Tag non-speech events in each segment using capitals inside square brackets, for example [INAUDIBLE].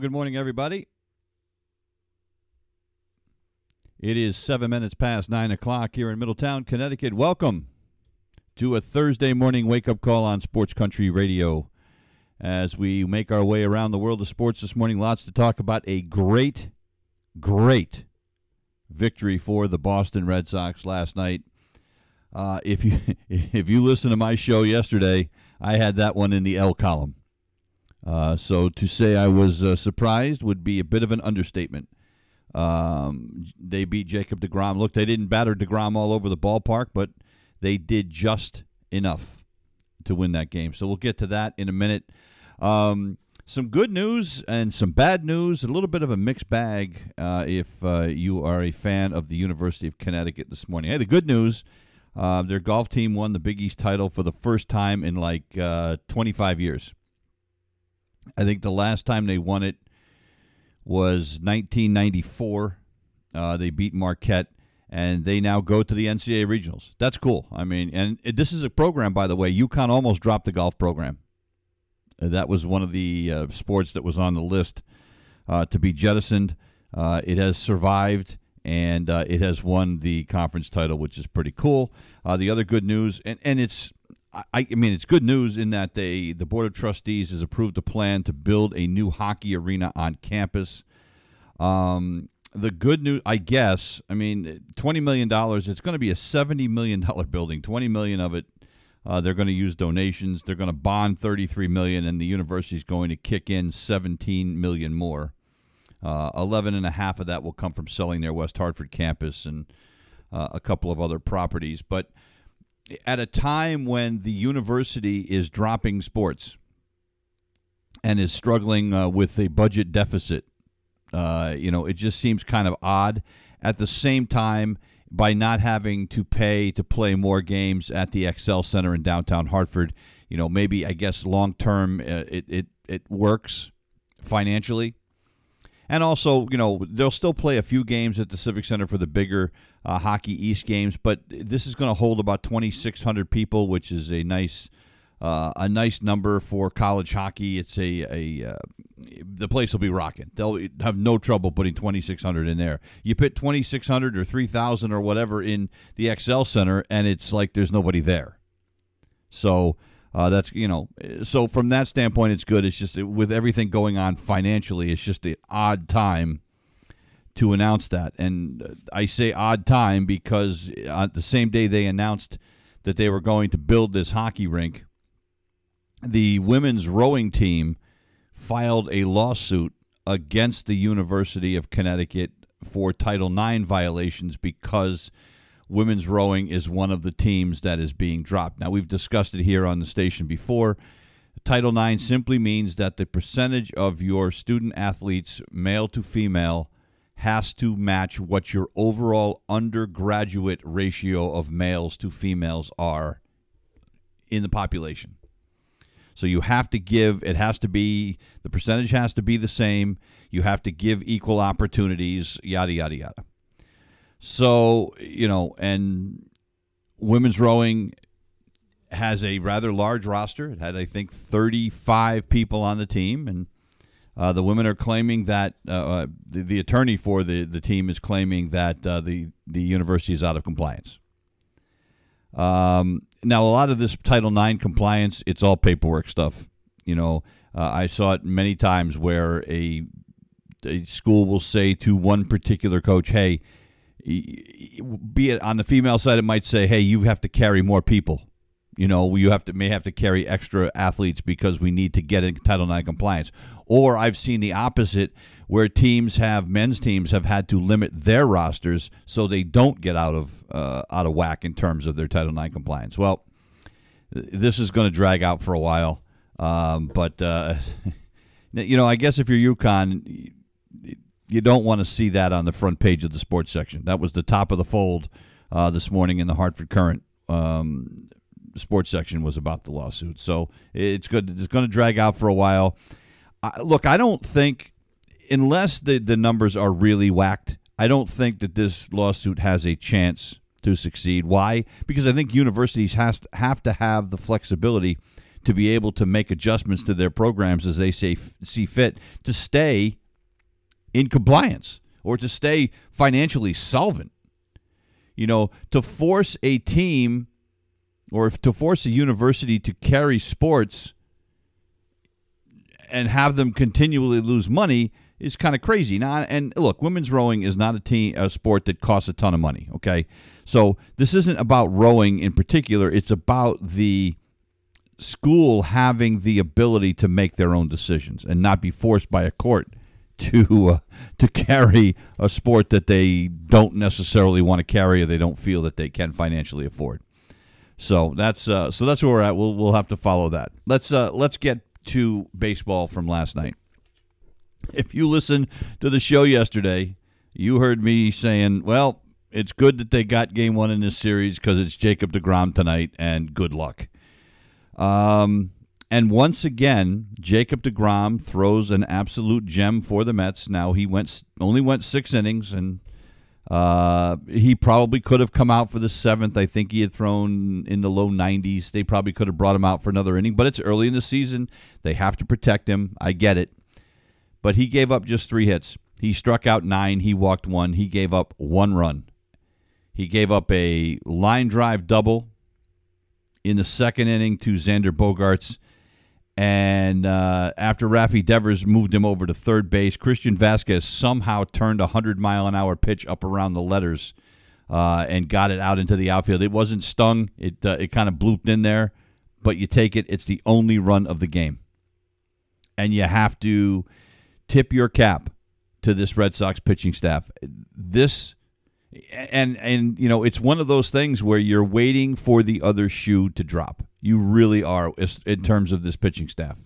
Good morning, everybody. It is seven minutes past nine o'clock here in Middletown, Connecticut. Welcome to a Thursday morning wake up call on Sports Country Radio. As we make our way around the world of sports this morning, lots to talk about. A great, great victory for the Boston Red Sox last night. Uh, if you [LAUGHS] if you listen to my show yesterday, I had that one in the L column. Uh, so to say I was uh, surprised would be a bit of an understatement. Um, they beat Jacob DeGrom. Look, they didn't batter DeGrom all over the ballpark, but they did just enough to win that game. So we'll get to that in a minute. Um, some good news and some bad news, a little bit of a mixed bag uh, if uh, you are a fan of the University of Connecticut this morning. Hey, the good news uh, their golf team won the Big East title for the first time in like uh, 25 years. I think the last time they won it was 1994. Uh, they beat Marquette, and they now go to the NCAA regionals. That's cool. I mean, and this is a program, by the way. UConn almost dropped the golf program. Uh, that was one of the uh, sports that was on the list uh, to be jettisoned. Uh, it has survived and it has won the conference title, which is pretty cool. the other good news, and, and it's I, I mean, it's good news in that they the board of trustees has approved a plan to build a new hockey arena on campus. Um, the good news, I guess, I mean, twenty million dollars. It's going to be a seventy million dollar [LAUGHS] building. Twenty million of it, uh, they're going to use donations. They're going to bond thirty three million, and the university is going to kick in seventeen million more. Uh, Eleven and a half of that will come from selling their West Hartford campus and uh, a couple of other properties, but at a time when the university is dropping sports and is struggling uh, with a budget deficit, uh, you know, it just seems kind of odd. At the same time, by not having to pay to play more games at the XL Center in downtown Hartford, you know, maybe I guess long term uh, it, it it works financially. And also, you know, they'll still play a few games at the Civic Center for the bigger uh, Hockey East games, but this is going to hold about 2,600 people, which is a nice. Uh, a nice number for college hockey. It's a a uh, the place will be rocking. They'll have no trouble putting 2600 in there. You put 2600 or 3000 or whatever in the XL Center, and it's like there's nobody there. So uh, that's you know, so from that standpoint, it's good. It's just with everything going on financially, it's just an odd time to announce that. And I say odd time because on the same day they announced that they were going to build this hockey rink, the women's rowing team filed a lawsuit against the University of Connecticut for Title IX violations because women's rowing is one of the teams that is being dropped. Now, we've discussed it here on the station before. Title IX simply means that the percentage of your student athletes, male to female, has to match what your overall undergraduate ratio of males to females are in the population. So you have to give, it has to be, the percentage has to be the same. You have to give equal opportunities, yada, yada, yada. So, you know, and women's rowing has a rather large roster. It had, I think, 35 people on the team. And uh, the women are claiming that uh, uh, the, the, attorney for the, the team is claiming that uh, the, the university is out of compliance. Um, now, a lot of this Title IX compliance, it's all paperwork stuff. You know, uh, I saw it many times where a, a school will say to one particular coach, hey, be it on the female side, it might say, "Hey, you have to carry more people." You know, you have to may have to carry extra athletes because we need to get in Title IX compliance. or I've seen the opposite where teams have men's teams have had to limit their rosters so they don't get out of uh, out of whack in terms of their Title IX compliance. Well, this is going to drag out for a while, um, but uh, [LAUGHS] you know, I guess if you're UConn, you don't want to see that on the front page of the sports section. That was the top of the fold uh, this morning in the Hartford Courant. Um, sports section was about the lawsuit, so it's good. It's going to drag out for a while. Uh, look, I don't think unless the the numbers are really whacked, I don't think that this lawsuit has a chance to succeed. Why? Because I think universities has to, have to have the flexibility to be able to make adjustments to their programs as they say see fit to stay in compliance or to stay financially solvent. You know, to force a team or to force a university to carry sports and have them continually lose money is kind of crazy. Now, and look, women's rowing is not a team a sport that costs a ton of money. Okay, so this isn't about rowing in particular. It's about the school having the ability to make their own decisions and not be forced by a court to uh, to carry a sport that they don't necessarily want to carry or they don't feel that they can financially afford. So that's uh, so that's where we're at. We'll we'll have to follow that. Let's uh, let's get to baseball from last night. If you listen to the show yesterday, you heard me saying, "Well, it's good that they got game one in this series because it's Jacob Degrom tonight, and good luck." Um, and once again, Jacob DeGrom throws an absolute gem for the Mets. Now he went only went six innings, and uh, he probably could have come out for the seventh. I think he had thrown in the low 90s. They probably could have brought him out for another inning, but it's early in the season. They have to protect him. I get it. But he gave up just three hits. He struck out nine. He walked one. He gave up one run. He gave up a line drive double in the second inning to Xander Bogaerts and uh, after Rafi Devers moved him over to third base, Christian Vasquez somehow turned a 100 mile an hour pitch up around the letters uh, and got it out into the outfield. It wasn't stung, it, uh, it kind of blooped in there, but you take it, it's the only run of the game. And you have to tip your cap to this Red Sox pitching staff. This and and you know it's one of those things where you're waiting for the other shoe to drop you really are in terms of this pitching staff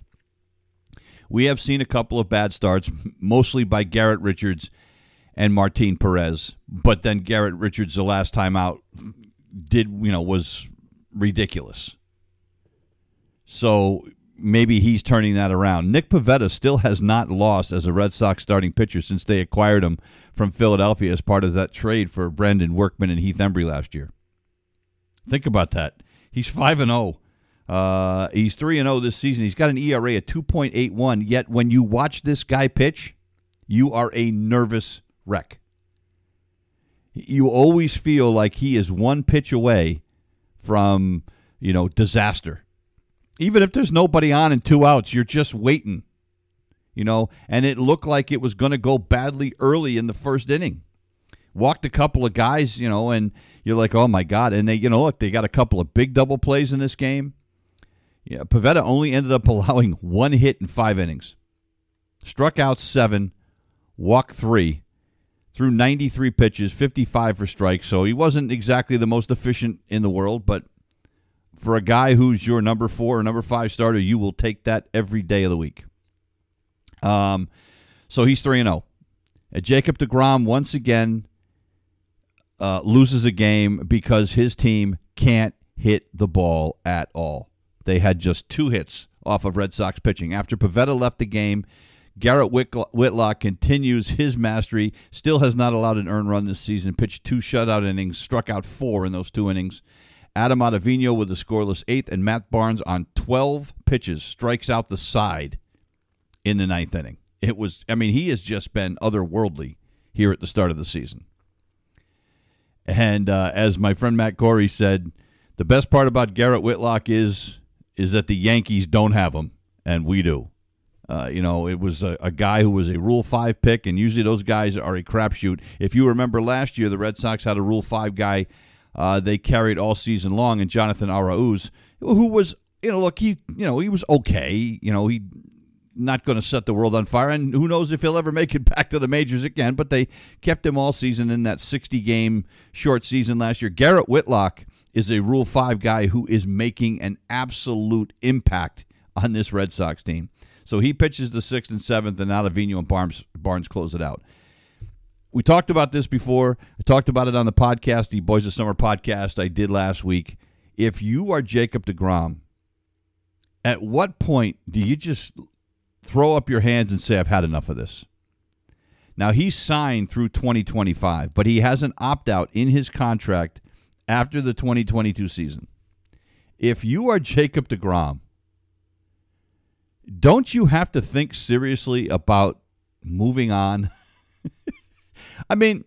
we have seen a couple of bad starts mostly by garrett richards and martin perez but then garrett richards the last time out did you know was ridiculous so maybe he's turning that around nick Pivetta still has not lost as a red sox starting pitcher since they acquired him from Philadelphia as part of that trade for Brandon Workman and Heath Hembree last year. Think about that. He's 5 and 0. Uh, he's 3 and 0 this season. He's got an ERA of 2.81, yet when you watch this guy pitch, you are a nervous wreck. You always feel like he is one pitch away from, you know, disaster. Even if there's nobody on and two outs, you're just waiting you know, and it looked like it was going to go badly early in the first inning. Walked a couple of guys, you know, and you're like, oh my God. And they, you know, look, they got a couple of big double plays in this game. Yeah, Pivetta only ended up [LAUGHS] allowing one hit in five innings. Struck out seven, walked three, threw 93 pitches, 55 for strikes. So he wasn't exactly the most efficient in the world, but for a guy who's your number four or number five starter, you will take that every day of the week. Um, so he's 3 0. Uh, Jacob DeGrom once again uh, loses a game because his team can't hit the ball at all. They had just two hits off of Red Sox pitching. After Pivetta left the game, Garrett Whitlock continues his mastery, still has not allowed an earned run this season, pitched two shutout innings, struck out four in those two innings. Adam Ottavino with a scoreless eighth, and Matt Barnes on 12 pitches strikes out the side in the ninth inning. It was, I mean, he has just been otherworldly here at the start of the season. And uh, as my friend Matt Corey said, the best part about Garrett Whitlock is is that the Yankees don't have him, and we do. Uh, you know, it was a, a, guy who was a Rule 5 pick, and usually those guys are a crapshoot. If you remember last year, the Red Sox had a Rule 5 guy uh, they carried all season long, and Jonathan Arauz, who was, you know, look, he, you know, he was okay. You know, he not going to set the world on fire, and who knows if he'll ever make it back to the majors again. But they kept him all season in that 60 game short season last year. Garrett Whitlock is a Rule 5 guy who is making an absolute impact on this Red Sox team. So he pitches the sixth and seventh, and Ottavino and Barnes, Barnes close it out. We talked about this before. I talked about it on the podcast, the Boys of Summer podcast I did last week. If you are Jacob DeGrom, at what point do you just throw up your hands and say, I've had enough of this? Now, he's signed through 2025, but he has an opt out in his contract after the 2022 season. If you are Jacob DeGrom, don't you have to think seriously about moving on? [LAUGHS] I mean,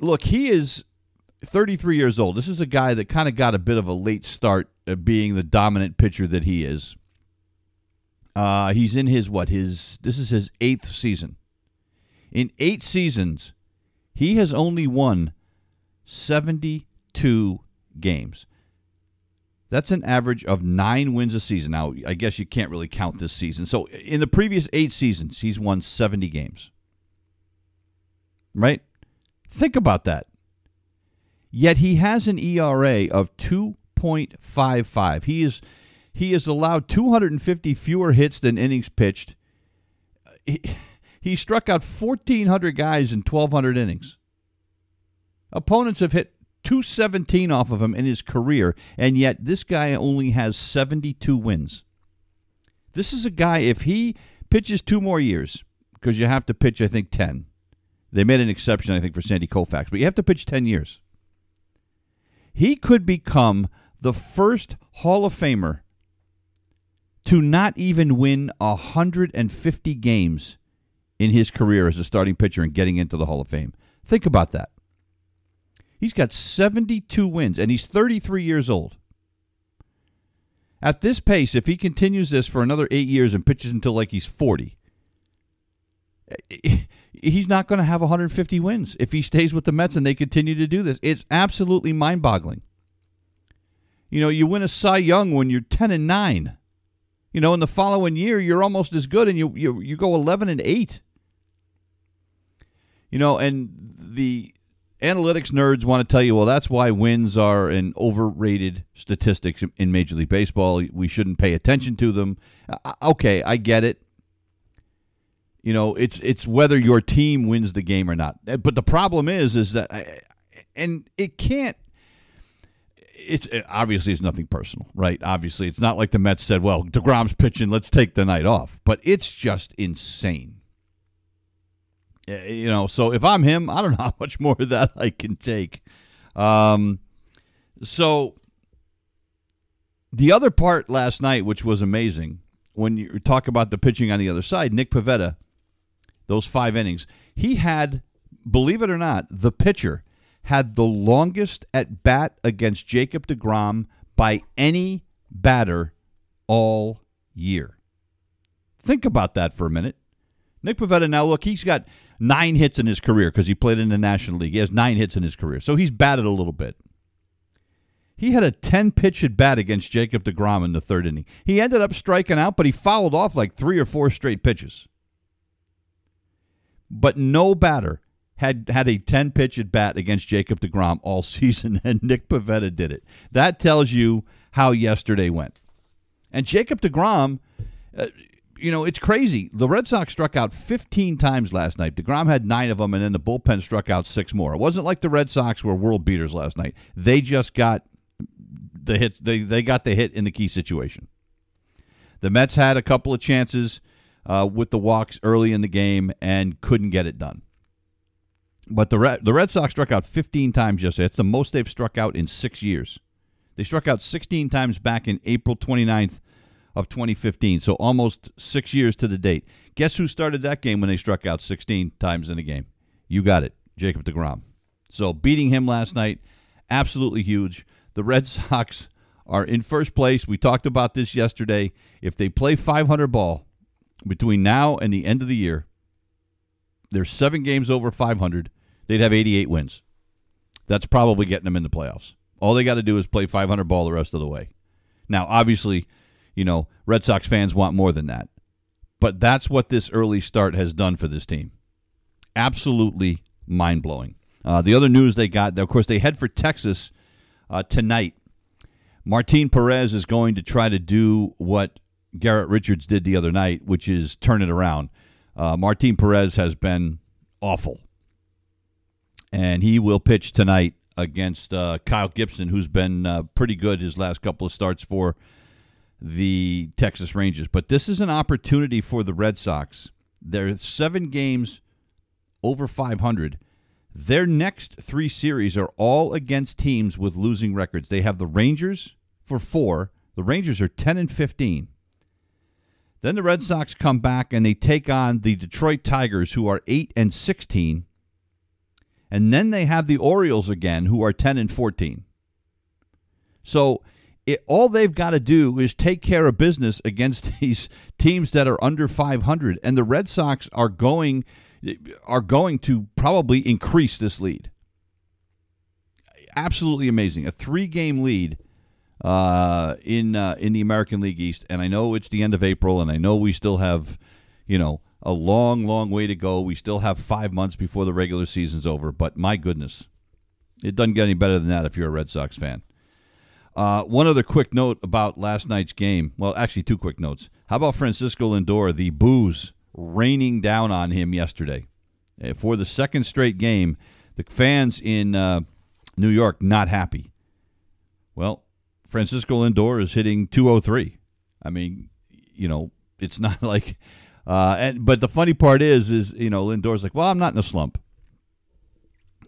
look, he is 33 years old. This is a guy that kind of got a bit of a late start being the dominant pitcher that he is. Uh, he's in his what? His this is his eighth season. In eight seasons, he has only won 72 games. That's an average of nine wins a season. Now, I guess you can't really count this season. So, in the previous eight seasons, he's won 70 games. Right? Think about that. Yet he has an ERA of 2.55. He is he has allowed 250 fewer hits than innings pitched. He, he struck out 1,400 guys in 1,200 innings. Opponents have hit 217 off of him in his career, and yet this guy only has 72 wins. This is a guy, if he pitches two more years, because you have to pitch, I think, 10. They made an exception, I think, for Sandy Koufax, but you have to pitch 10 years. He could become the first Hall of Famer to not even win 150 games in his career as a starting pitcher and getting into the Hall of Fame. Think about that. He's got 72 wins, and he's 33 years old. At this pace, if he continues this for another eight years and pitches until like he's 40, [LAUGHS] he's not going to have 150 wins if he stays with the Mets and they continue to do this. It's absolutely mind boggling. You know, you win a Cy Young when you're 10 and 9. You know, in the following year, you're almost as good and you, you, you go 11 and 8. You know, and the analytics nerds want to tell you, well, that's why wins are an overrated statistics in Major League Baseball. We shouldn't pay attention to them. Uh, uh, okay, I get it. You know, it's it's whether your team wins the game or not. Uh, but the problem is, is that, and it can't. It's obviously it's nothing personal, right? Obviously, it's not like the Mets said, "Well, Degrom's pitching, let's take the night off." But it's just insane you know, so if I'm him, I don't know [LAUGHS] how much more of that I can take. Um, so the other part last night, which was amazing, when you talk about the pitching on the other side, Nick Pivetta, those five innings, he had, believe it or not, the pitcher had the longest at bat against Jacob DeGrom by any batter all year. Think about that for a minute. Nick Pivetta, now look, he's got nine hits in his career because he played in the National League. He has nine hits in his career. So he's batted a little bit. He had a 10 pitch at bat against Jacob DeGrom in the third inning. He ended up striking out, but he fouled off like three or four straight pitches. But no batter had had a 10 pitch at bat against Jacob DeGrom all [LAUGHS] season, and Nick Pivetta did it. That tells you how yesterday went. And Jacob DeGrom, uh, you know, it's crazy. The Red Sox struck out 15 times last night. DeGrom had nine of them, and then the bullpen struck out six more. It wasn't like the Red Sox were world beaters last night. They just got the hits. They, they got the hit in the key situation. The Mets had a couple of chances uh, with the walks early in the game and couldn't get it done. But the Red, the Red Sox struck out 15 times yesterday. It's the most they've struck out in six years. They struck out 16 times back in April 29th of 2015. So almost six years to the date. Guess who started that game when they struck out 16 times in a game? You got it, Jacob DeGrom. So beating him last night, absolutely huge. The Red [LAUGHS] Sox are in first place. We talked about this yesterday. If they play 500 ball between now and the end of the year, they're seven games over 500. They'd have 88 wins. That's probably getting them in the playoffs. All they got to do is play 500 ball the rest of the way. Now, obviously, you know, Red Sox fans want more than that. But that's what this early start has done for this team. Absolutely mind blowing. Uh, the other news they got, of course, they head for Texas uh, tonight. Martin Perez is going to try to do what Garrett Richards did the other night, which is turn it around. Uh, Martin Perez has been awful, and he will pitch tonight against uh, Kyle Gibson, who's been uh, pretty good his last couple of starts for the Texas Rangers. But this is an opportunity for the Red Sox. There are seven games over 500. Their next three series are all against teams with losing records. They have the Rangers for four. The Rangers are 10 and 15. Then the Red Sox come back and they take on the Detroit Tigers, who are 8 and 16. And then they have the Orioles again, who are 10 and 14. So it, all they've got to do is take care of business against [LAUGHS] these teams that are under 500. And the Red Sox are going are going to probably increase this lead. Absolutely amazing. A three game lead uh, in uh, in the American League East, and I know it's the end of April, and I know we still have, you know, a long, long way to go. We still have five months before the regular season's over, but my goodness, it doesn't get any better than that if you're a Red Sox fan. Uh, one other quick note about last night's game. Well, actually, two quick notes. How about Francisco Lindor? The booze raining down on him yesterday. Uh, for the second straight game, the fans in uh, New York not happy. Well, Francisco Lindor is hitting 203. I mean, you know, it's [LAUGHS] not like uh, and but the funny part is is, you know, Lindor's like, "Well, I'm not in a slump."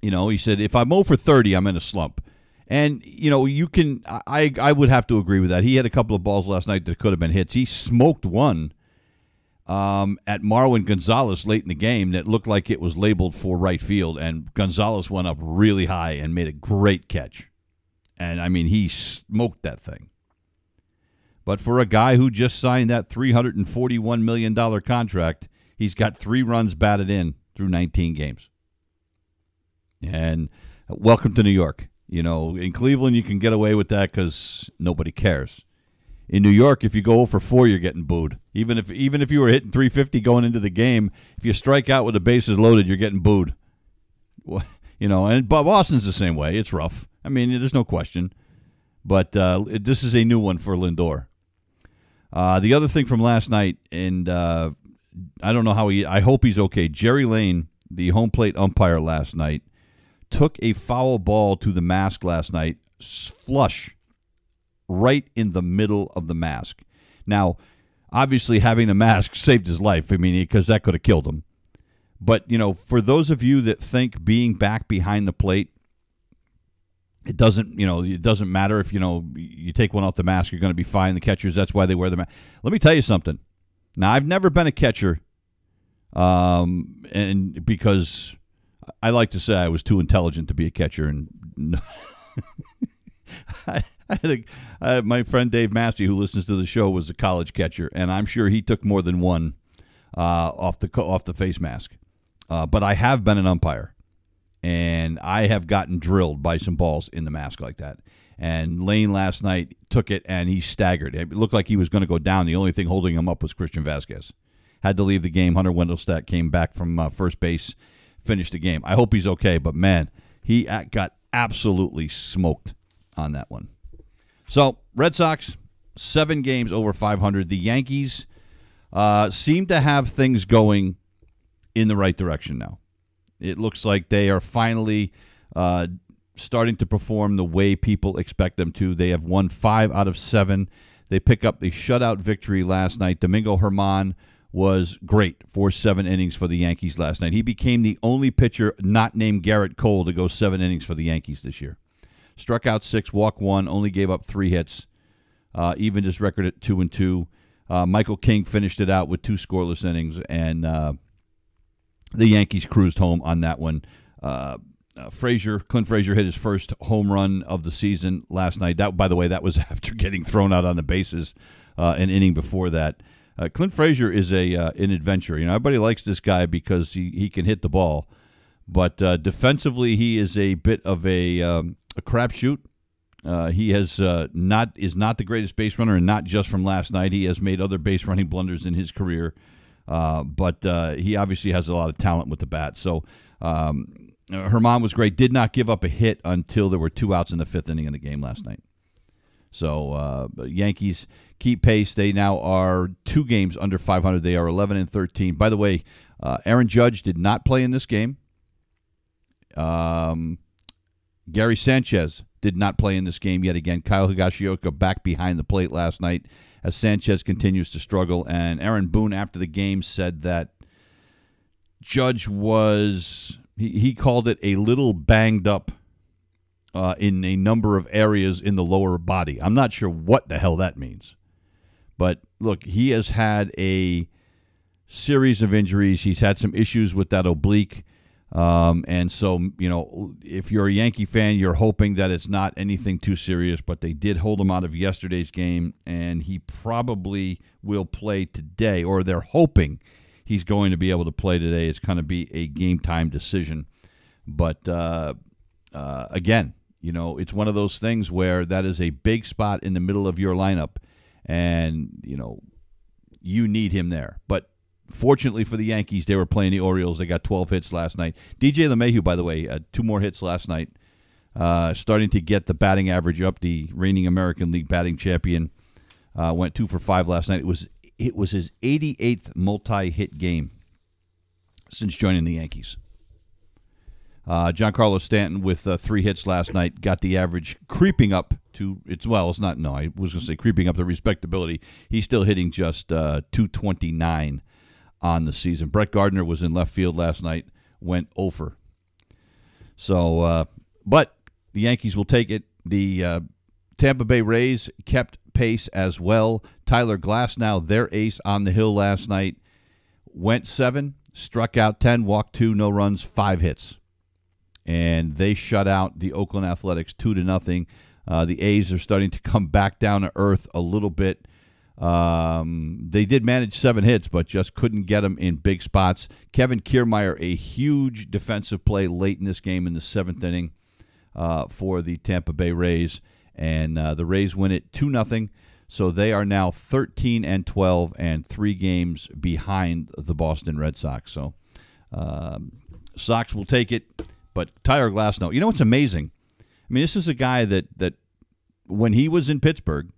You know, he said, "If I'm over 30, I'm in a slump." And you know, you can I I would have to agree with that. He had a couple of balls last night that could have been hits. He smoked one um, at Marwin Gonzalez late in the game that looked like it was labeled for right field, and Gonzalez went up really high and made a great catch. And I mean, he smoked that thing. But for a guy who just signed that $341 million contract, he's got three runs batted in through 19 games. And welcome to New York. You know, in Cleveland, you can get away with that because nobody cares. In New York, if you go for four, you're getting booed. Even if even if you were hitting 350 going into the game, if you strike out with the bases loaded, you're getting booed. You know, and Boston's the same way. It's rough. I mean, there's no question. But uh, this is a new one for Lindor. Uh, the other thing from last night, and uh, I don't know how he. I hope he's okay. Jerry Layne, the home plate umpire last night, took a foul ball to the mask last night, flush, right in the middle of the mask. Now, obviously, having the mask [LAUGHS] saved his life. I mean, because that could have killed him. But you know, for those of you that think being back behind the plate it doesn't you know it doesn't matter if you know you take one off the mask you're going to be fine the catchers that's why they wear the mask let me tell you something now i've never been a catcher um and because i like to say i was too intelligent to be a catcher and no, [LAUGHS] I, I a, I, my friend dave massey who listens to the show was a college catcher and i'm sure he took more than one uh, off the off the face mask uh, but i have been an umpire and I have gotten drilled by some balls in the mask like that. And Layne last night took it and he staggered. It looked like he was going to go down. The only thing holding him up was Christian Vasquez. Had to leave the game. Hunter Wendelstedt came back from uh, first base, finished the game. I hope he's okay, but man, he got absolutely smoked on that one. So, Red Sox, seven games over 500. The Yankees uh, seem to have things going in the right direction now. It looks like they are finally uh, starting to perform the way people expect them to. They have won five out of seven. They pick up the shutout victory last night. Domingo Germán was great for seven innings for the Yankees last night. He became the only pitcher not named Gerrit Cole to go seven innings for the Yankees this year. Struck out six, walked one, only gave up three hits. Uh, even his record at two and two. Uh, Michael King finished it out with two scoreless innings, and uh, the Yankees cruised home on that one. Uh, uh, Frazier, Clint Frazier hit his first home run of the season last night. That, by the way, that was [LAUGHS] after getting thrown out on the bases uh, an inning before that. Uh, Clint Frazier is a uh, an adventure. You know, everybody likes this guy because he, he can hit the ball, but uh, defensively he is a bit of a um, a crapshoot. Uh, he has uh, not is not the greatest base runner, and not just from last night. He has made other base running blunders in his career. Uh, but he obviously has a lot of talent with the bat. So um, Germán was great. Did not give up a hit until there were two outs in the fifth inning of the game last night. So uh, Yankees keep pace. They now are two games under 500. They are 11 and 13. By the way, uh, Aaron Judge did not play in this game. Um, Gary Sanchez did not play in this game yet again. Kyle Higashioka back behind the plate last night as Sanchez continues to struggle. And Aaron Boone, after the game, said that Judge was, he, he called it a little banged up uh, in a number of areas in the lower body. I'm not sure what the hell that means. But look, he has had a series of injuries. He's had some issues with that oblique. Um, and so, you know, if you're a Yankee fan, you're hoping that it's not anything too serious, but they did hold him out of yesterday's game, and he probably will play today, or they're hoping he's going to be able to play today. It's going to be a game time decision. But uh, uh, again, you know, it's one of those things where that is a big spot in the middle of your lineup, and, you know, you need him there. But Fortunately for the Yankees, they were playing the Orioles. They got 12 hits last night. DJ LeMahieu, by the way, had two more hits last night, uh, starting to get the batting average up. The reigning American League batting champion uh, went two for five last night. It was it was his 88th multi-hit game since joining the Yankees. Uh, Giancarlo Stanton with uh, three hits last night got the average creeping up to it's well it's not no I was going to say creeping up to respectability. He's still hitting just uh, 229 on the season. Brett Gardner was in left field last night, went over. So, uh, but the Yankees will take it. The uh, Tampa Bay Rays kept pace as well. Tyler Glasnow their ace on the hill last night, went seven, struck out 10, walked two, no runs, five hits. And they shut out the Oakland Athletics two to nothing. Uh, the A's are starting to [LAUGHS] come back down to earth a little bit. Um, they did manage seven hits, but just couldn't get them in big spots. Kevin Kiermaier, a huge defensive play late in this game in the seventh inning uh, for the Tampa Bay Rays, and uh, the Rays win it two nothing. So they are now 13 and 12 and three games behind the Boston Red Sox. So um, Sox will take it, but Tyler Glasnow. You know what's amazing? I mean, this is a guy that that when he was in Pittsburgh,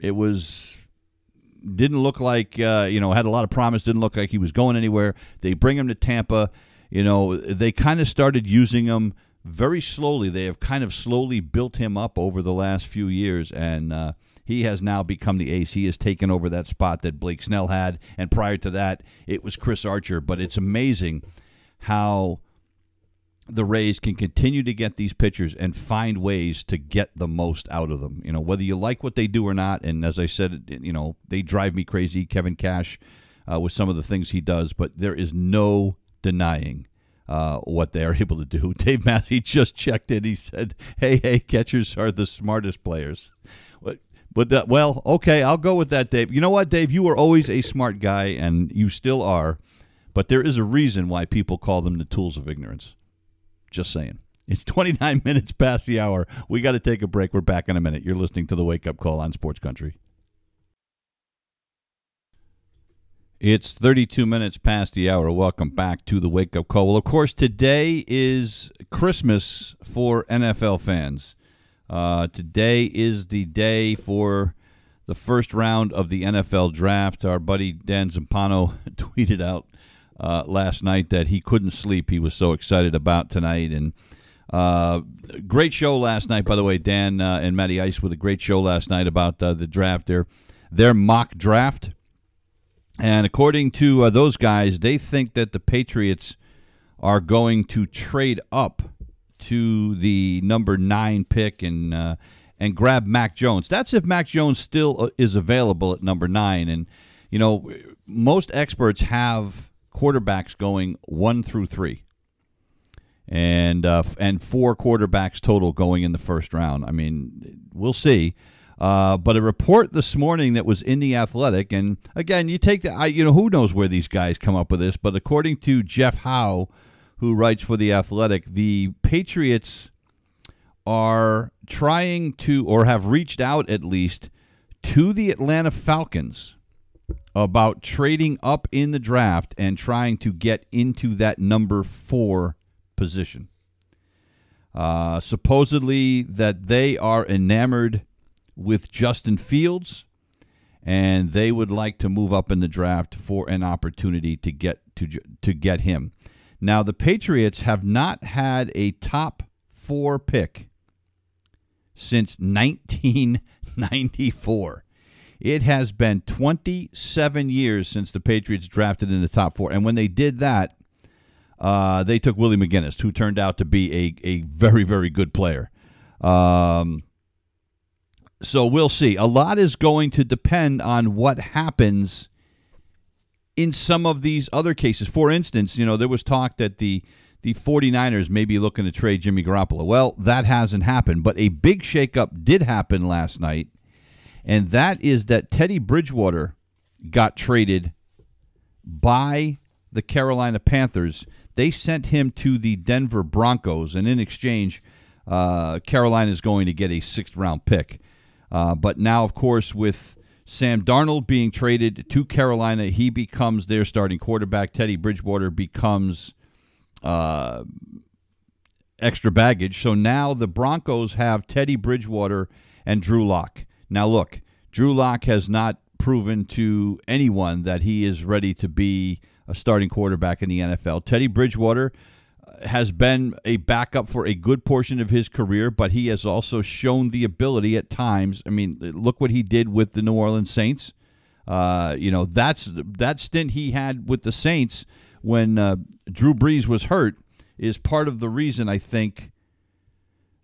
it was didn't look like uh, you know had a lot of promise. Didn't look like he was going anywhere. They bring him to Tampa. You know they kind of started using him very slowly. They have kind of slowly built him up over the last few years, and uh, he has now become the ace. He has taken over that spot that Blake Snell had, and prior to that, it was Chris Archer. But it's amazing how the Rays can continue to get these pitchers and find ways to get the most out of them. You know, whether you like what they do or not. And as I said, you know, they drive me crazy. Kevin Cash uh, with some of the things he does, but there is no denying uh, what they are [LAUGHS] able to do. Dave Massey just checked in. He said, "Hey, hey, catchers are the smartest players." But that, well, okay, I'll go with that, Dave. You know what, Dave? You were always a smart guy, and you still are. But there is a reason why people call them the tools of ignorance. Just saying. It's [LAUGHS] 29 minutes past the hour. We got to take a break. We're back in a minute. You're listening to the Wake Up Call on Sports Country. It's 32 minutes past the hour. Welcome back to the Wake Up Call. Well, of course, today is Christmas for NFL fans. Uh, today is the day for the first round of the NFL draft. Our buddy Dan Zampano [LAUGHS] tweeted out uh, last night that he couldn't sleep. He was so excited about tonight. And uh, great show last night, by the way. Dan uh, and Matty Ice with a great show last night about uh, the draft, their their mock draft. And according to uh, those guys, they think that the Patriots are going to trade up to the number nine pick and uh, and grab Mac Jones. That's if Mac Jones still is available at number nine. And you know, most experts have quarterbacks going one through three, and uh, and four quarterbacks total going in the first round. I mean, we'll see. Uh, but a report this morning that was in the Athletic, and again, you take the, I, you know, who knows where these guys come up with this, but according to Jeff Howe, who writes for the Athletic, the Patriots are trying to, or have reached out at least to the Atlanta Falcons about trading up in the draft and trying to get into that number four position. Uh, supposedly that they are enamored with Justin Fields, and they would like to move up in the draft for an opportunity to get to to get him. Now the Patriots have not had a top four pick since 1994. It has been 27 years since the Patriots drafted in the top four. And when they did that, uh, they took Willie McGinest, who turned out to be a, a very, very good player. Um, so we'll see. A lot is going to depend on what happens in some of these other cases. For instance, you know, there was talk that the the 49ers may be looking to trade Jimmy Garoppolo. Well, that hasn't happened, but a big shakeup did happen last night and that is that Teddy Bridgewater got traded by the Carolina Panthers. They sent him to the Denver Broncos, and in exchange, uh, Carolina is going to get a sixth round pick. Uh, but now, of course, with Sam Darnold being traded to Carolina, he becomes their starting quarterback. Teddy Bridgewater becomes uh, extra baggage. So now the Broncos have Teddy Bridgewater and Drew Lock. Now, look, Drew Lock has not proven to anyone that he is ready to be a starting quarterback in the NFL. Teddy Bridgewater uh, has been a backup for a good portion of his career, but he has also shown the ability at times. I mean, look what he did with the New Orleans Saints. Uh, you know, that's that stint he had with the Saints when uh, Drew Brees was hurt is part of the reason I think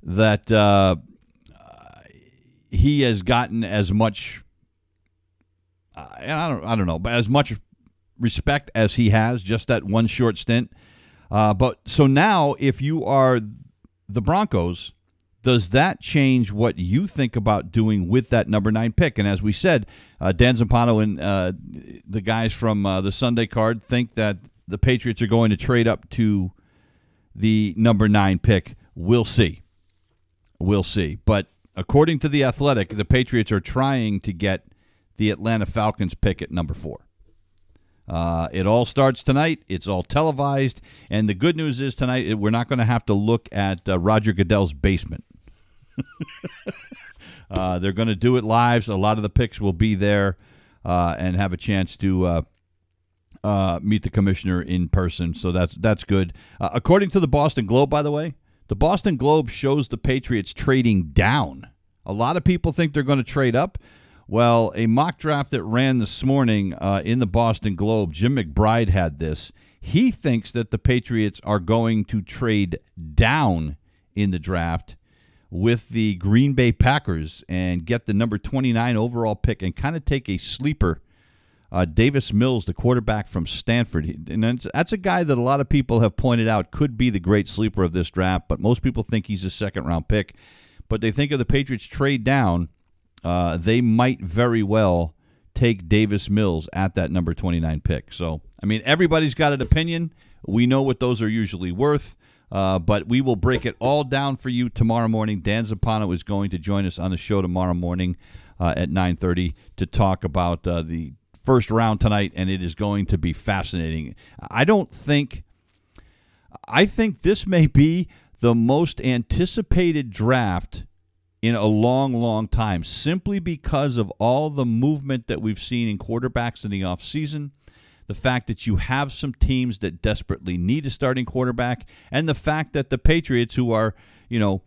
that uh, he has gotten as much I don't I don't know, but as much respect as he has just that one short stint. Uh, but so now, if you are the Broncos, does that change what you think about doing with that number nine pick? And as we said, uh, Dan Zampano and uh, the guys from uh, the Sunday card think that the Patriots are going to trade up to the number nine pick. We'll see. We'll see. But according to the Athletic, the Patriots are trying to get the Atlanta Falcons pick at number four. Uh, it all starts tonight. It's all televised, and the good news is tonight we're not going to have to look at uh, Roger Goodell's basement. [LAUGHS] uh, they're going to do it live. So a lot of the picks will be there uh, and have a chance to uh, uh, meet the commissioner in person. So that's that's good. according to the Boston Globe, by the way, the Boston Globe shows the Patriots trading down. A lot of people think they're going to trade up. Well, a mock draft that ran this morning uh, in the Boston Globe, Jim McBride had this. He thinks that the Patriots are going to trade down in the draft with the Green Bay Packers and get the number 29 overall pick and kind of take a sleeper uh, Davis Mills, the quarterback from Stanford, and that's a guy that a lot of people have pointed out could be the great sleeper of this draft, but most people think he's a second round pick. But they think of the Patriots trade down, uh, they might very well take Davis Mills at that number 29 pick. So, I mean, everybody's got an opinion. We know what those are usually worth. Uh, but we will break it all down for you tomorrow morning. Dan Zampano is going to join us on the show tomorrow morning uh, at 9:30 to talk about uh, the first round tonight, and it is going to be fascinating. I don't think, I think this may be the most anticipated draft in a long, long time, simply because of all the movement that we've seen in quarterbacks in the offseason, the fact that you have some teams that desperately need a starting quarterback, and the fact that the Patriots, who are, you know,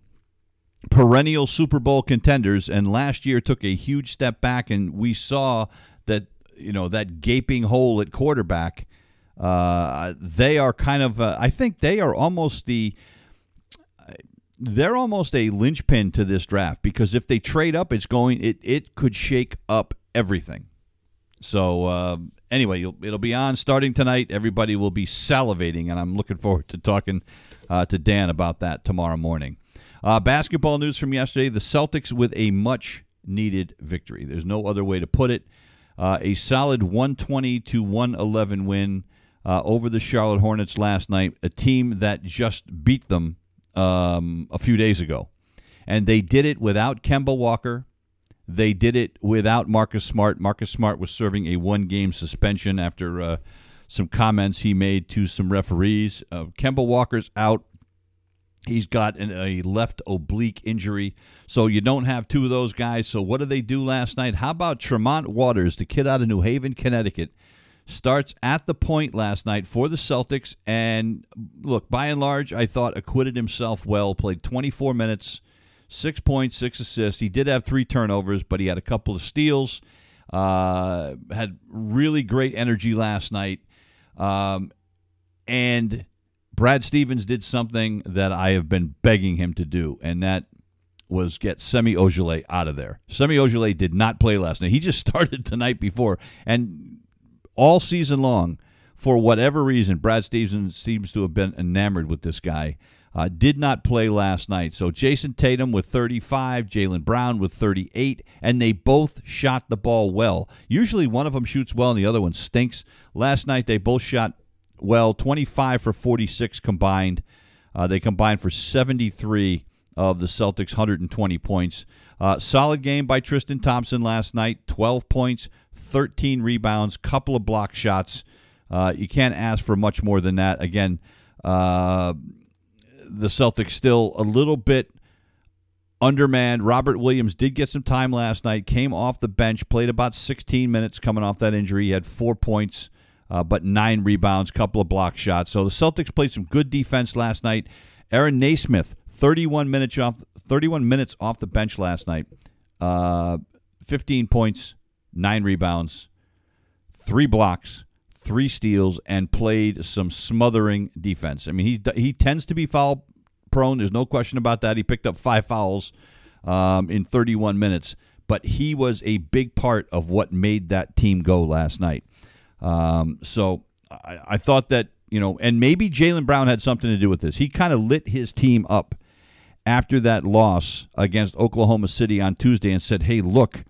perennial Super Bowl contenders, and last year took a huge step back, and we saw that you know that gaping hole at quarterback. Uh, they are kind of. Uh, I think they are almost the. They're almost a linchpin to this draft because if they trade up, it's going. It it could shake up everything. So uh, anyway, it'll be on starting tonight. Everybody will be salivating, and I'm looking forward to talking uh, to Dan about that tomorrow morning. Uh, basketball news from yesterday: the Celtics with a much needed victory. There's no other way to put it. Uh, a solid 120 to 111 win uh, over the Charlotte Hornets last night, a team that just beat them um, a few days ago. And they did it without Kemba Walker. They did it without Marcus Smart. Marcus Smart was serving a one game suspension after uh, some comments he made to some referees. Uh, Kemba Walker's out. He's got an, a left oblique injury, so you don't have two of those guys. So what did they do last night? How about Tremont Waters, the kid out of New Haven, Connecticut, starts at the point last night for the Celtics, and look, by and large, I thought acquitted himself well. Played 24 minutes, six points, six assists. He did have three turnovers, but he had a couple of steals. Uh, had really great energy last night, um, and Brad Stevens did something that I have been begging him to do, and that was get Semi Ojeleye out of there. Semi Ojeleye did not play last night. He just [LAUGHS] started the night before, and all season long, for whatever reason, Brad Stevens seems to have been enamored with this guy. Uh, did not play last night. So Jayson Tatum with 35, Jaylen Brown with 38, and they both shot the ball well. Usually one of them shoots well and the other one stinks. Last night they both shot well, 25 for 46 combined. Uh, they combined for 73 of the Celtics' 120 points. Uh, solid game by Tristan Thompson last night, 12 points, 13 rebounds, couple of block shots. Uh, you can't ask for much more than that. Again, uh, the Celtics still a little bit undermanned. Robert Williams did get some time last night, came off the bench, played about 16 minutes coming off that injury. He had four points uh, but nine rebounds, couple of block shots. So the Celtics played some good defense last night. Aaron Nesmith, 31 minutes off, 31 minutes off the bench last night. Uh, 15 points, nine rebounds, three blocks, three steals, and played some smothering defense. I mean, he he tends to be foul prone. There's no question about that. He picked up five fouls um, in 31 minutes, but he was a big part of what made that team go last night. Um, so I, I thought that, you know, and maybe Jaylen Brown had something to do with this. He kind of lit his team up after that loss against Oklahoma City on Tuesday and said, hey, look,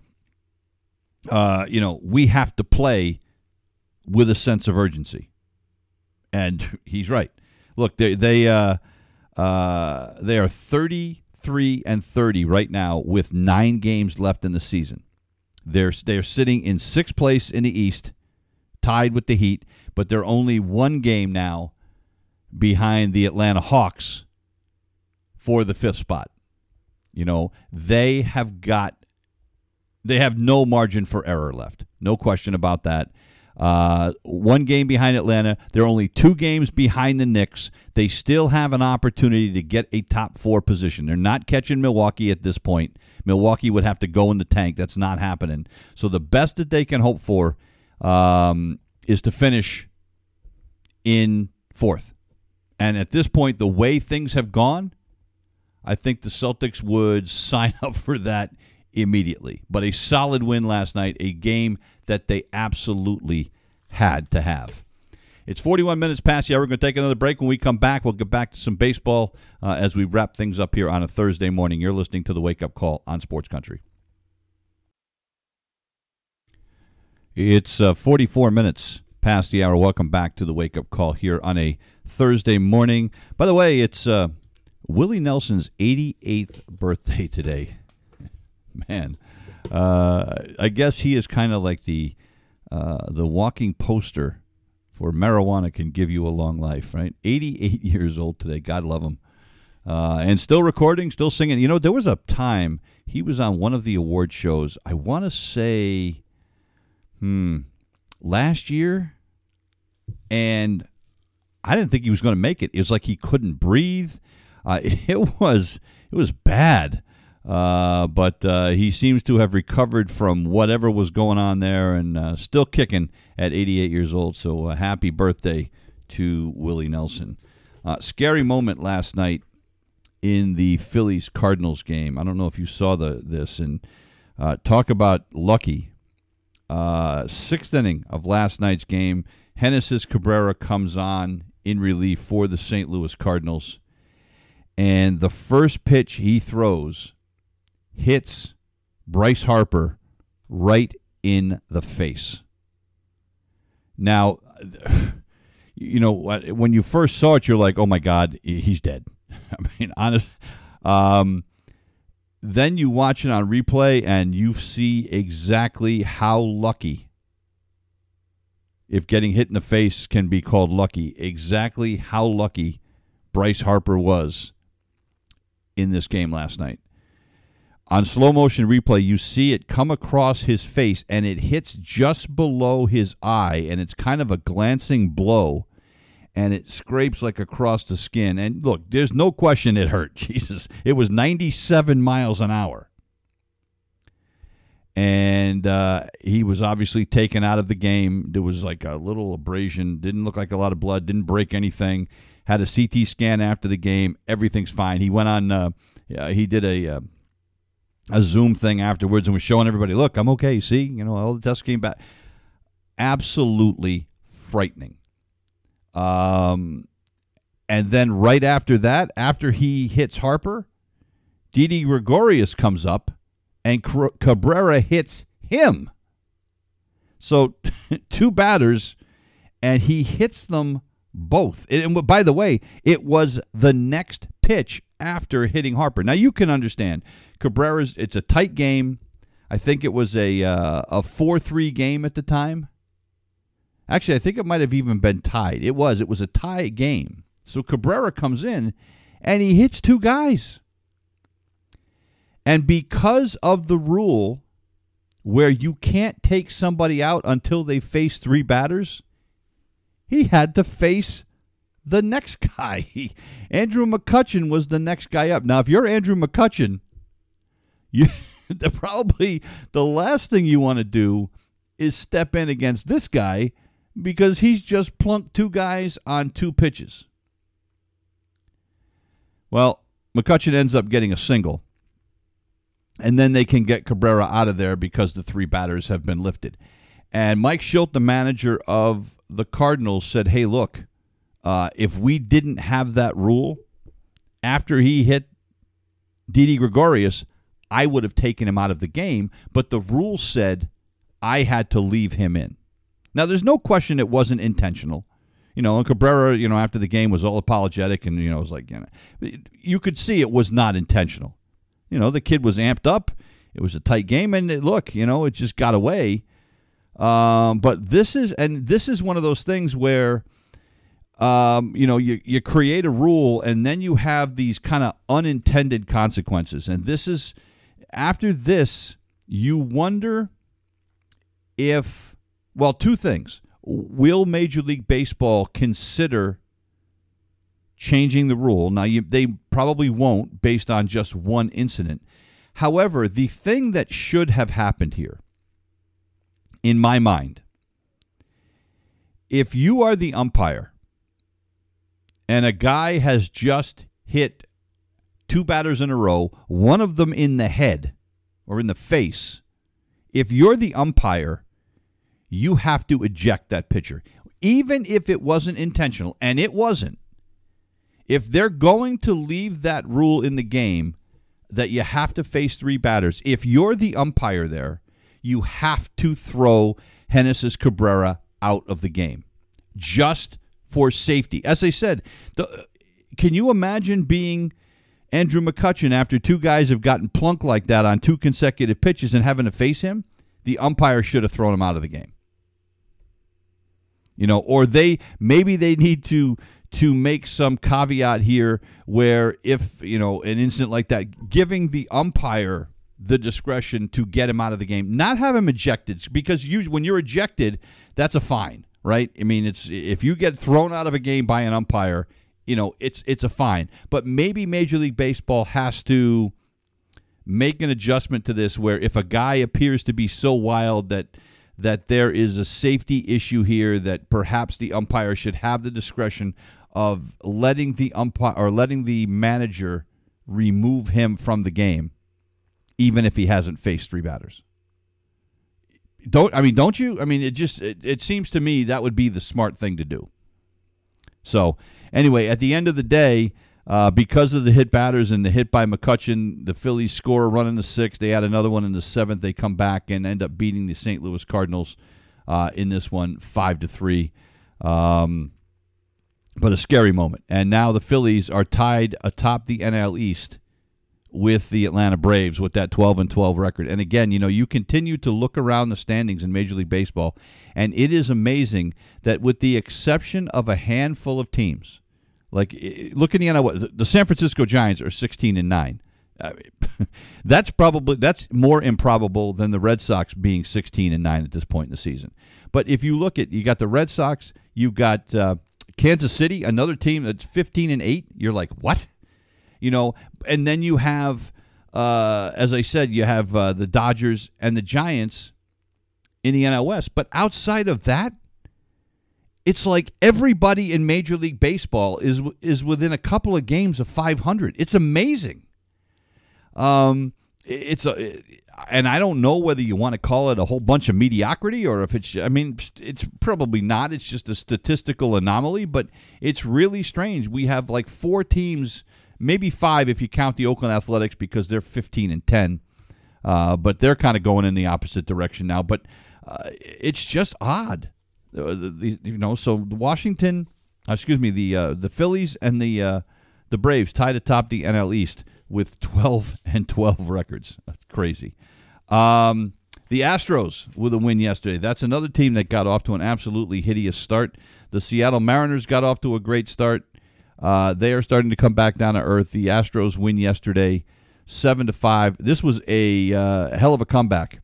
uh, you know, we have to play with a sense of urgency. And he's right. Look, they they uh, uh, they are 33 and 30 right now with 9 games left in the season. They're they're sitting in 6th place in the East tied with the Heat, but they're only one game now behind the Atlanta Hawks for the fifth spot. You know, they have got they have no margin for error left. No question about that. Uh, one game behind Atlanta. They're only two games behind the Knicks. They still have an opportunity to get a top four position. They're not catching Milwaukee at this point. Milwaukee would have to go in the tank. That's not happening. So the best that they can hope for um, is to finish in fourth. And at this point, the way things have gone, I think the Celtics would [LAUGHS] sign up for that immediately. But a solid win last night, a game that they absolutely had to have. It's 41 minutes past the hour. We're going to take another break. When we come back, we'll get back to some baseball uh, as we wrap things up here on a Thursday morning. You're listening to the Wake Up Call on Sports Country. It's uh, 44 minutes past the hour. Welcome back to the wake up call here on a Thursday morning. By the way, it's uh, Willie Nelson's 88th birthday today. [LAUGHS] Man, uh, I guess he is kind of like the uh, the walking poster for marijuana can give you a long life, right? 88 [LAUGHS] years old today. God love him. Uh, and still recording, still singing. You know, there was a time he was on one of the award shows. I want to say hmm, last year, and I didn't think he was going to make it. It was like he couldn't breathe. Uh, [LAUGHS] it was it was bad, uh, but uh, he seems to have recovered from whatever was going on there, and uh, still kicking at 88 years old. So uh, happy birthday to Willie Nelson. Uh, scary moment last night in the Phillies Cardinals game. I don't know if you saw the this and talk about lucky uh, sixth inning of last night's game, Genesis Cabrera comes on in relief for the St. Louis Cardinals. And the first pitch he throws hits Bryce Harper right in the face. Now, [LAUGHS] you know, when you first saw it, you're like, oh my God, he's dead. [LAUGHS] I mean, honest. Um, then you watch it on replay and you see exactly how lucky if getting hit in the face can be called lucky, exactly how lucky Bryce Harper was in this game last night. On slow motion replay, you see it come across his face and it hits just below his eye, and it's kind of a glancing blow and it scrapes like across the skin. And look, there's no question it hurt. [LAUGHS] Jesus, it was 97 miles an hour. And uh, he was obviously taken out of the game. There was like a little abrasion, didn't look like a lot of blood, didn't break anything. Had a CT scan after the game. Everything's fine. He went on, uh, he did a. Uh, a Zoom thing afterwards and was showing everybody, look, I'm okay. See, you know, all the tests came back. Absolutely frightening. Um, and then right after that, after he hits Harper, Didi Gregorius comes up and Cabrera hits him. So [LAUGHS] two batters, and he hits them both. And by the way, it was the next pitch after hitting Harper. Now you can understand Cabrera's. It's a tight game. I think it was a uh, a four three game at the time. Actually, I think it might have even been tied. It was. It was a tie game. So Cabrera comes in and he hits two guys. And because of the rule where you can't take somebody out until they face three batters, he had to face the next [LAUGHS] guy. Andrew McCutchen was the next guy up. Now, if you're Andrew McCutchen, [LAUGHS] you probably the last thing you want to do is step in against this guy because he's just plunked two guys on two pitches. Well, McCutchen ends up getting a single, and then they can get Cabrera out of there because the three batters have been lifted. And Mike Shildt, the manager of the Cardinals, said, Hey, look, uh, if we didn't have that rule after he hit Didi Gregorius, I would have taken him out of the game. But the rule said I had to leave him in. Now, there's no question it wasn't intentional. You know, and Cabrera, you know, after the game was all apologetic and, you know, was like, you know, you could see it was not intentional. You know, the kid was amped up. It was a tight game. And it, look, you know, it just got away. Um, but this is, and this is one of those things where, um, you know, you, you create a rule and then you have these kind of unintended consequences. And this is, after this, you wonder if well, two things. Will Major League Baseball consider changing the rule? Now, you, they probably won't based on just one incident. However, the thing that should have happened here, in my mind, if you are the umpire and a guy has just hit two batters in a row, one of them in the head or in the face, if you're the umpire you have to eject that pitcher, even if it wasn't intentional, and it wasn't. If they're going to leave that rule in the game that you have to face three batters, if you're the umpire there, you have to throw Genesis Cabrera out of the game just for safety. As I said, the, can you imagine being Andrew McCutchen after two guys have gotten plunked like that on two consecutive pitches and having to face him? The umpire should have thrown him out of the game you know or they maybe they need to to make some caveat here where if you know an incident like that giving the umpire the discretion to get him out of the game not have him ejected because you when you're ejected that's a fine right? I mean it's if you get thrown out of a game by an umpire you know it's it's a fine. But maybe major league baseball has to make an adjustment to this where if a guy appears to be so wild that that there is a safety issue here that perhaps the umpire should have the discretion of letting the umpire or letting the manager remove him from the game even if he hasn't faced three batters. Don't I mean don't you? I mean it just it, it seems to me that would be the smart thing to do. So, anyway, at the end of the day, uh, because of the hit batters and the hit by McCutchen, the Phillies score a run in the sixth. They add another one in the seventh. They come back and end up beating the St. Louis Cardinals uh, in this one, five to three. Um, but a scary moment. And now the Phillies are tied atop the NL East with the Atlanta Braves with that 12 and 12 record. And again, you know, you continue to look around the standings in Major League Baseball, and it is amazing that with the exception of a handful of teams, like look in the NL, the San Francisco Giants are 16 and 9. Uh, [LAUGHS] that's probably that's more improbable than the Red Sox being 16 and 9 at this point in the season. But if you look at you got the Red Sox, you've got uh, Kansas City, another team that's 15 and 8. You're like, "What?" You know, and then you have uh, as I said, you have uh, the Dodgers and the Giants in the NL West. But outside of that, it's like everybody in Major League Baseball is is within a couple of games of 500. It's amazing. Um, it's a, and I don't know whether you want to call it a whole bunch of mediocrity or if it's. I mean, it's probably not. It's just a statistical anomaly, but it's really strange. We have like four teams, maybe five if you count the Oakland Athletics because they're 15 and 10. Uh, but they're kind of going in the opposite direction now. But uh, it's just odd, uh, the, the, you know. So the Washington, uh, excuse me, the uh, the Phillies and the uh, the Braves tied atop the NL East with [LAUGHS] 12 and 12 records. That's crazy. Um, the Astros with a win yesterday. That's another team that got off to an absolutely hideous start. The Seattle Mariners got off to a great start. Uh, they are starting to come back down to earth. The Astros win yesterday, seven to five. This was a uh, hell of a comeback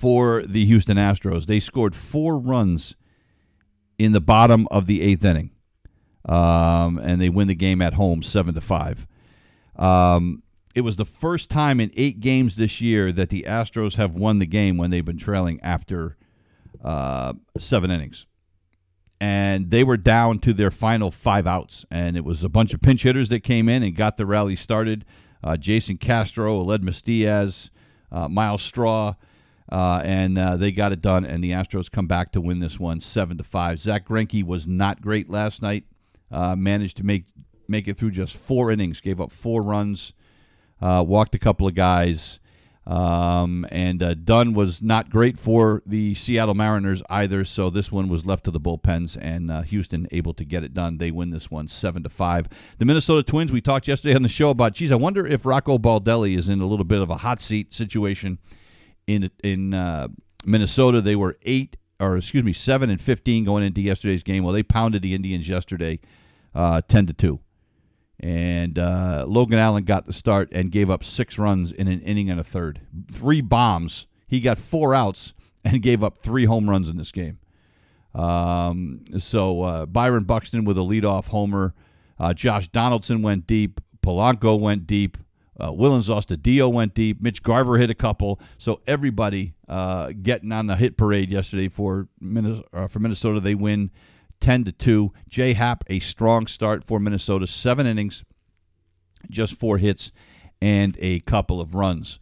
for the Houston Astros. They scored four runs in the bottom of the eighth inning, um, and they win the game at home, seven to five. Um, it was the first time in eight games this year that the Astros have won the game when they've been trailing after uh, seven innings. And they were down to their final five outs. And it was a bunch of pinch hitters that came in and got the rally started. Uh, Jason Castro, Aledmys Diaz, uh, Myles Straw, uh, and uh, they got it done. And the Astros come back to win this one, seven to five. Zack Greinke was not great last night. Uh, managed to make make it through just four innings, gave up four runs, uh, walked a couple of guys. Um, and uh, Dunn was not great for the Seattle Mariners either, so this one was left to the bullpens, and uh, Houston able to get it done. They win this one seven to five. The Minnesota Twins. We talked yesterday on the show about. Geez, I wonder if Rocco Baldelli is in a little bit of a hot seat situation in in uh, Minnesota. They were eight, or excuse me, seven and fifteen going into yesterday's game. Well, they pounded the Indians yesterday, uh, ten to two and uh, Logan Allen got the start and gave up six runs in an inning and a third, three bombs. He got four outs and gave up three home runs in this game. Um, so uh, Byron Buxton with a leadoff homer. Uh, Josh Donaldson went deep. Polanco went deep. Uh, Willians Astudillo went deep. Mitch Garver hit a couple. So everybody uh, getting on the hit parade yesterday for Minnesota, uh, for Minnesota. They win 10 to 2. J Happ, a strong start for Minnesota. Seven innings, just four hits, and a couple of runs.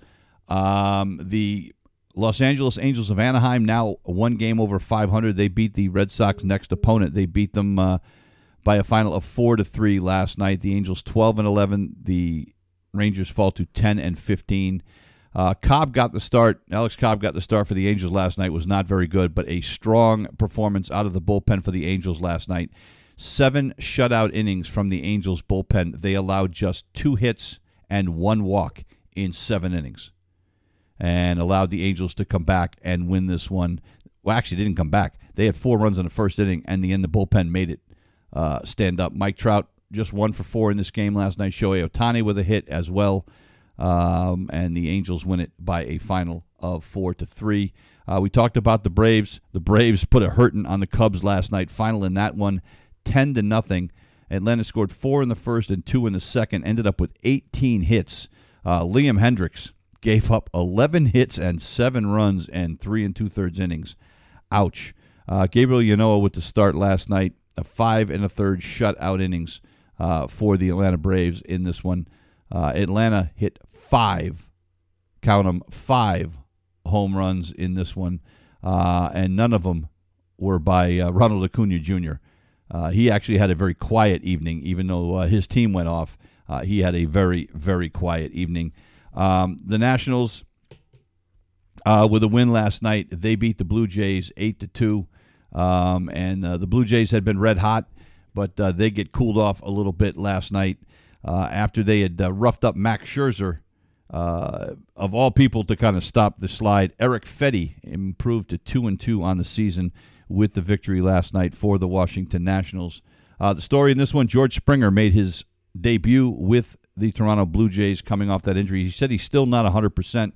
Um, the Los Angeles Angels of Anaheim now one game over 500. They beat the Red Sox next opponent. They beat them uh, by a final of four to three last night. The Angels 12 and 11. The Rangers fall to 10 and 15. Uh, Cobb got the start. Alex Cobb got the start for the Angels last night. Was not very good, but a strong performance out of the bullpen for the Angels last night. Seven shutout innings from the Angels bullpen. They allowed just two hits and one walk in seven innings, and allowed the Angels to come back and win this one. Well, actually, didn't come back. They had four runs in the first inning, and the end the bullpen made it uh, stand up. Mike Trout just one for four in this game last night. Shohei Ohtani with a hit as well um, and the Angels win it by a final of four to three. Uh, we talked about the Braves. The Braves put a hurting on the Cubs last night. Final in that one, ten to nothing. Atlanta scored four in the first and two in the second. Ended up with 18 hits. Uh, Liam Hendricks gave up 11 hits and seven runs and three and two thirds innings. Ouch. Uh, Gabriel Ynoa with the start last night, a five and a third shutout innings uh, for the Atlanta Braves in this one. Uh, Atlanta hit five, count them, five home runs in this one, uh, and none of them were by uh, Ronald Acuna Jr. Uh, he actually had a very quiet evening, even though uh, his team went off. He had a very, very quiet evening. Um, the Nationals, with a win last night, they beat the Blue Jays eight to two, um, and the Blue Jays had been red hot, but they get cooled off a little bit last night. uh, after they had uh, roughed up Max Scherzer. Uh, of all people to kind of stop the slide, Erick Fedde improved to two and two on the season with the victory last night for the Washington Nationals. Uh, the story in this one: George Springer made his debut with the Toronto Blue Jays coming off that injury. He said he's still not 100 percent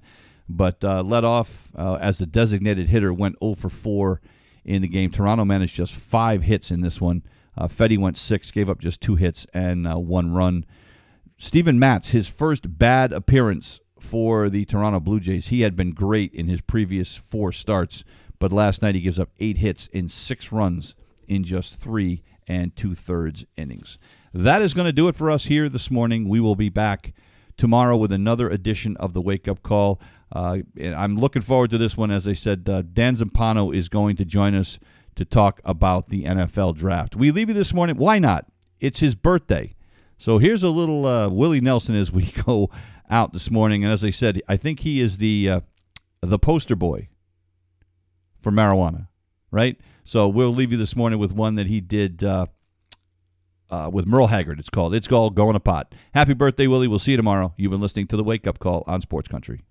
but uh, led off uh, as the designated hitter, went 0 for 4 in the game. Toronto managed just five hits in this one. Uh, Fedde went six, gave up just two hits and uh, one run. Steven Matz, his first bad appearance for the Toronto Blue Jays. He had been great in his previous four starts, but last night he gives up eight hits in six runs in just three and two thirds innings. That is going to do it for us here this morning. We will be back tomorrow with another edition of the Wake Up Call. Uh, I'm looking forward to this one. As I said, uh, Dan Zampano is going to join us to talk about the NFL draft. We leave you this morning. Why not? It's his birthday. So here's a little uh, Willie Nelson as we [LAUGHS] go out this morning. And as I said, I think he is the uh, the poster boy for marijuana, right? So we'll leave you this morning with one that he did uh, uh, with Merle Haggard. It's called. It's called Going to Pot. Happy birthday, Willie. We'll see you tomorrow. You've been listening to the Wake Up Call on Sports Country.